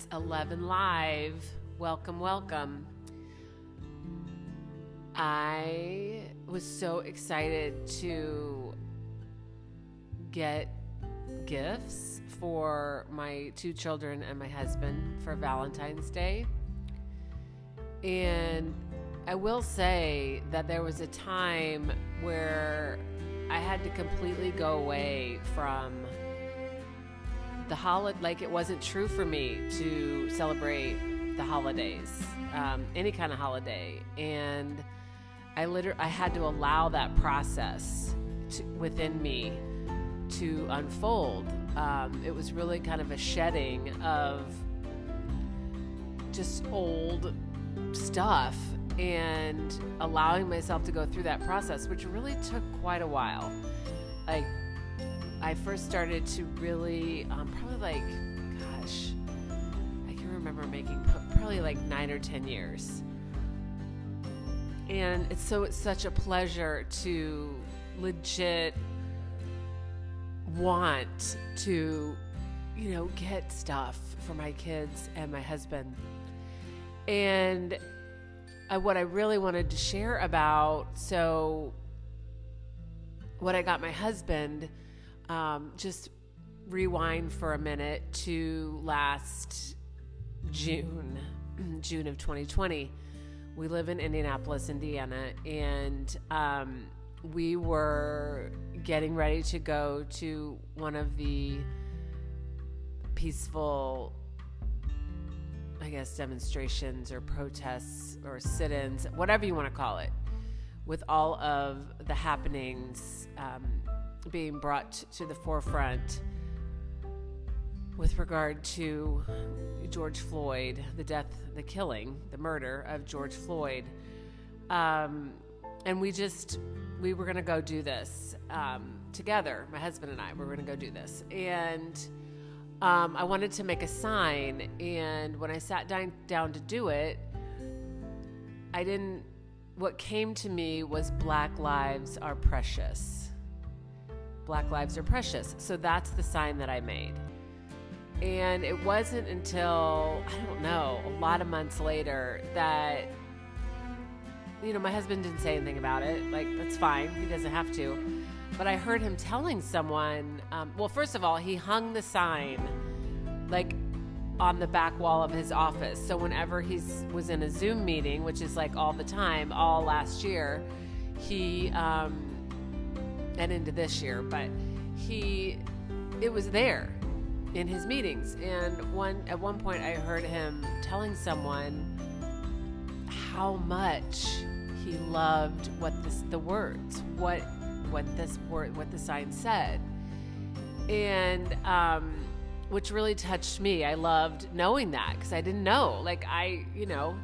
It's 11 Live. Welcome, welcome. I was so excited to get gifts for my two children and my husband for Valentine's Day. And I will say that there was a time where I had to completely go away from the holiday, like it wasn't true for me to celebrate the holidays, um, any kind of holiday. And I literally, I had to allow that process to, within me to unfold. Um, it was really kind of a shedding of just old stuff and allowing myself to go through that process, which really took quite a while. Like, I first started to really, um, probably like, gosh, I can remember making probably like nine or 10 years. And it's so, it's such a pleasure to legit want to, you know, get stuff for my kids and my husband. And I, what I really wanted to share about, so what I got my husband um, just rewind for a minute to last June, June of 2020. We live in Indianapolis, Indiana, and um, we were getting ready to go to one of the peaceful, I guess, demonstrations or protests or sit ins, whatever you want to call it, with all of the happenings um, being brought to the forefront with regard to George Floyd, the death, the killing, the murder of George Floyd. Um, and we just, we were going to go do this um, together. My husband and I, we were going to go do this. And um, I wanted to make a sign. And when I sat down, down to do it, I didn't, what came to me was Black Lives Are Precious. Black lives are precious. So that's the sign that I made. And it wasn't until, I don't know, a lot of months later that, you know, my husband didn't say anything about it. Like, that's fine. He doesn't have to. But I heard him telling someone, um, well, first of all, he hung the sign like on the back wall of his office. So whenever he was in a Zoom meeting, which is like all the time, all last year, he, um, and into this year, but he, it was there in his meetings. And one at one point, I heard him telling someone how much he loved what this the words, what what this word, what the sign said, and um, which really touched me. I loved knowing that because I didn't know. Like I, you know,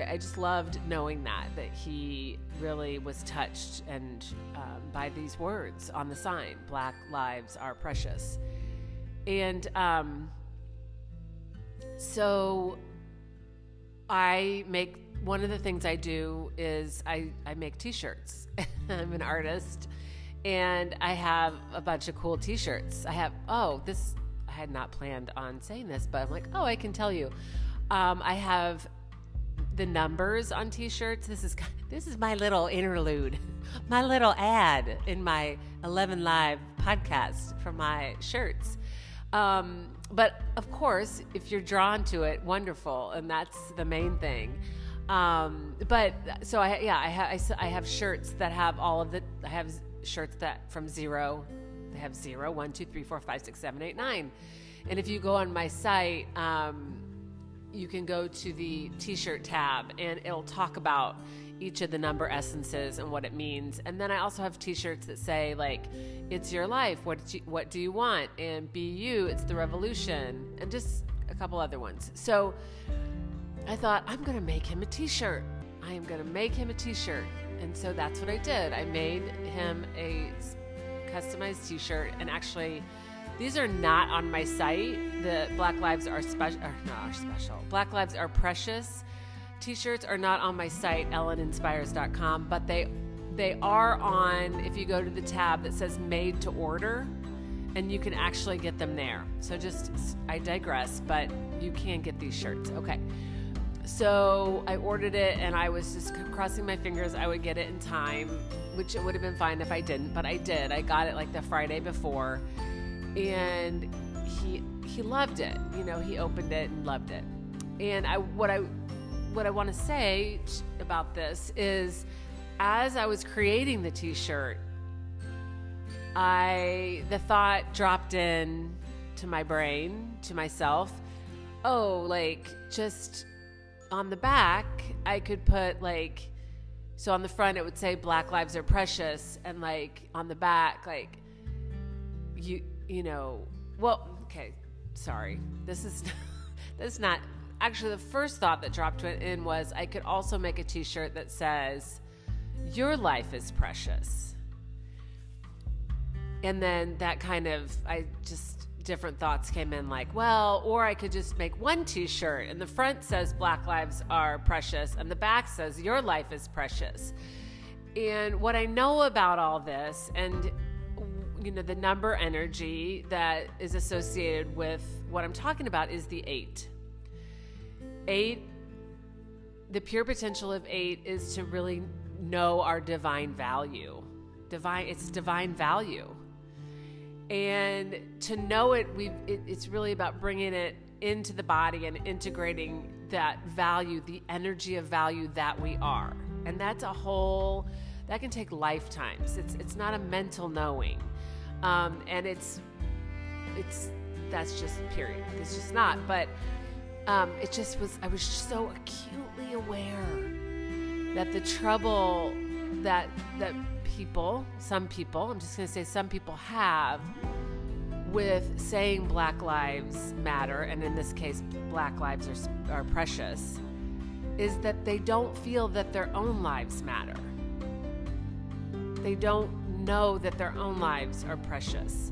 I just loved knowing that that he really was touched and um, by these words on the sign black lives are precious. And um, so i make one of the things i do is i, I make t-shirts. I'm an artist and i have a bunch of cool t-shirts. I have oh this i had not planned on saying this but i'm like oh i can tell you. Um, i have the numbers on t-shirts. This is this is my little interlude, my little ad in my 11 Live podcast for my shirts. Um, but of course, if you're drawn to it, wonderful, and that's the main thing. Um, but so I yeah I have I, I have shirts that have all of the I have shirts that from zero they have zero one two three four five six seven eight nine, and if you go on my site. Um, you can go to the t-shirt tab and it'll talk about each of the number essences and what it means. And then I also have t-shirts that say like it's your life, what you, what do you want? And be you, it's the revolution and just a couple other ones. So I thought I'm going to make him a t-shirt. I am going to make him a t-shirt. And so that's what I did. I made him a customized t-shirt and actually these are not on my site. The Black Lives are special, not are special. Black Lives are precious. T-shirts are not on my site, elleninspires.com, but they they are on. If you go to the tab that says "Made to Order," and you can actually get them there. So just, I digress, but you can get these shirts. Okay. So I ordered it and I was just crossing my fingers I would get it in time, which it would have been fine if I didn't, but I did. I got it like the Friday before and he he loved it. You know, he opened it and loved it. And I what I what I want to say about this is as I was creating the t-shirt, I the thought dropped in to my brain, to myself, oh, like just on the back, I could put like so on the front it would say black lives are precious and like on the back like you you know, well, okay, sorry. This is this is not actually the first thought that dropped in was I could also make a t-shirt that says your life is precious. And then that kind of I just different thoughts came in like, well, or I could just make one t shirt and the front says Black Lives are precious and the back says your life is precious. And what I know about all this, and you know, the number energy that is associated with what I'm talking about is the eight. Eight, the pure potential of eight is to really know our divine value. Divine, it's divine value. And to know it, we it, it's really about bringing it into the body and integrating that value, the energy of value that we are. And that's a whole that can take lifetimes. It's it's not a mental knowing um, and it's it's that's just period. It's just not. But um, it just was. I was so acutely aware that the trouble that that people, some people, I'm just going to say some people have with saying Black Lives Matter, and in this case, Black lives are, are precious, is that they don't feel that their own lives matter. They don't know that their own lives are precious.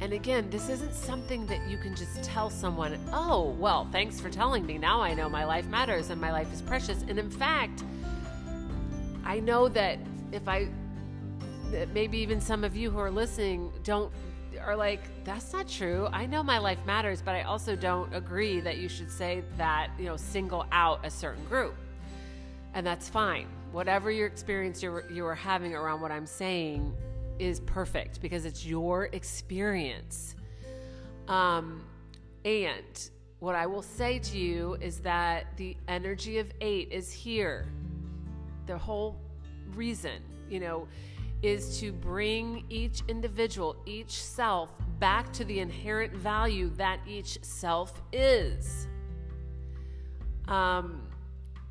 And again, this isn't something that you can just tell someone, oh, well, thanks for telling me. Now I know my life matters and my life is precious. And in fact, I know that if I, that maybe even some of you who are listening don't, are like, that's not true. I know my life matters, but I also don't agree that you should say that, you know, single out a certain group. And that's fine whatever your experience you're, you're having around what I'm saying is perfect because it's your experience. Um, and what I will say to you is that the energy of eight is here. The whole reason, you know, is to bring each individual, each self, back to the inherent value that each self is. Um,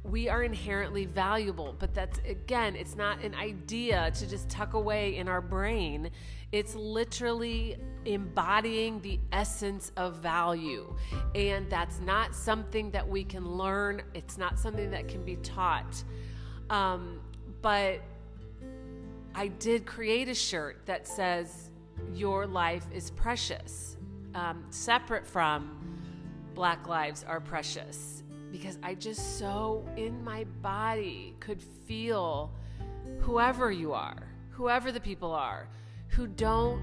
we are inherently valuable, but that's again, it's not an idea to just tuck away in our brain. It's literally embodying the essence of value. And that's not something that we can learn, it's not something that can be taught. Um, but I did create a shirt that says, Your life is precious, um, separate from Black Lives Are Precious because I just so in my body could feel whoever you are, whoever the people are, who don't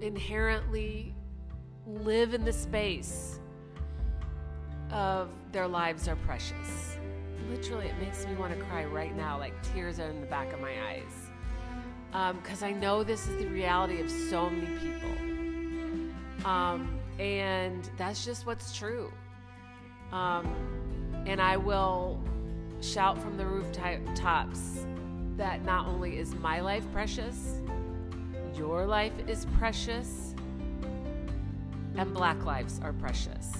inherently live in the space of their lives are precious. Literally, it makes me want to cry right now, like tears are in the back of my eyes. Because um, I know this is the reality of so many people. Um, and that's just what's true. Um, and I will shout from the rooftops that not only is my life precious, your life is precious, and black lives are precious.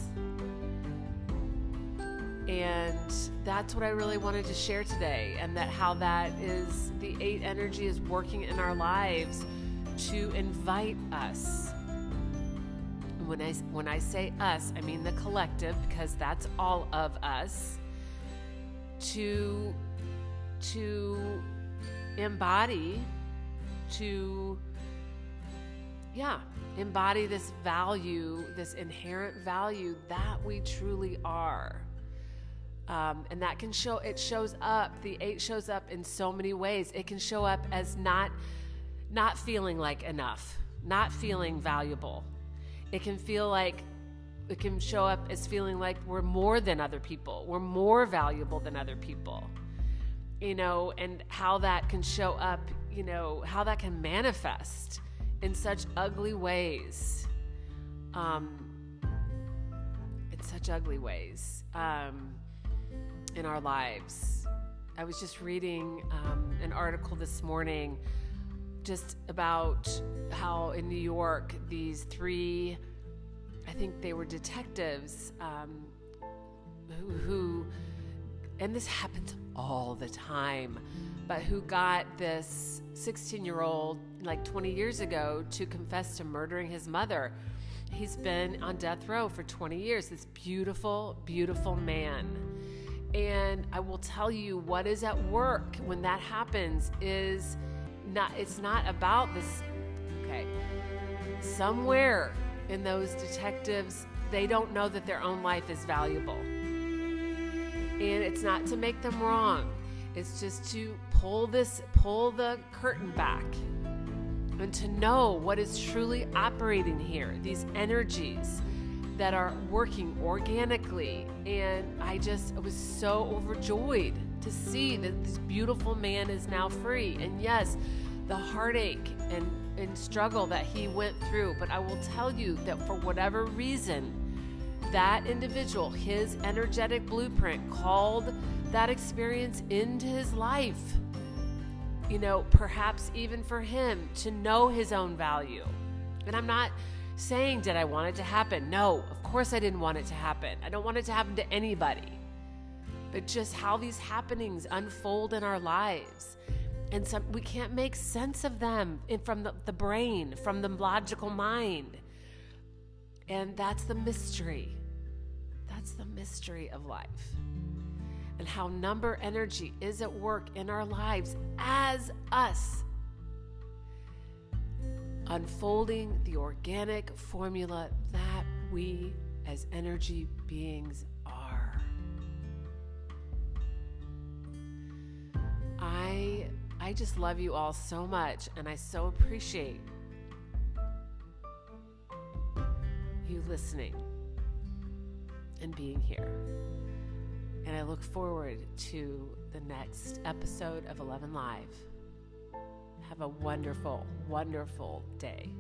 And that's what I really wanted to share today, and that how that is the eight energy is working in our lives to invite us when I when I say us, I mean the collective because that's all of us to to embody to yeah, embody this value, this inherent value that we truly are. Um, and that can show it shows up the eight shows up in so many ways it can show up as not not feeling like enough not feeling valuable. It can feel like it can show up as feeling like we're more than other people, we're more valuable than other people. You know, and how that can show up, you know, how that can manifest in such ugly ways. Um, in such ugly ways um, in our lives. I was just reading um, an article this morning just about how in New York, these three, I think they were detectives um, who, who, and this happens all the time, but who got this 16 year old like 20 years ago to confess to murdering his mother. He's been on death row for 20 years, this beautiful, beautiful man. And I will tell you what is at work when that happens is not it's not about this okay. Somewhere in those detectives they don't know that their own life is valuable. And it's not to make them wrong. It's just to pull this pull the curtain back and to know what is truly operating here these energies that are working organically. And i just was so overjoyed to see that this beautiful man is now free. And yes, the heartache and, and struggle that he went through, but I will tell you that for whatever reason, that individual, his energetic blueprint, called that experience into his life. You know, perhaps even for him to know his own value. And I'm not saying, did I want it to happen? No, of course I didn't want it to happen. I don't want it to happen to anybody but just how these happenings unfold in our lives. And we can't make sense of them from the, the brain, from the logical mind. And that's the mystery. That's the mystery of life. And how number energy is at work in our lives as us, unfolding the organic formula that we as energy beings I just love you all so much and I so appreciate you listening and being here. And I look forward to the next episode of 11 Live. Have a wonderful, wonderful day.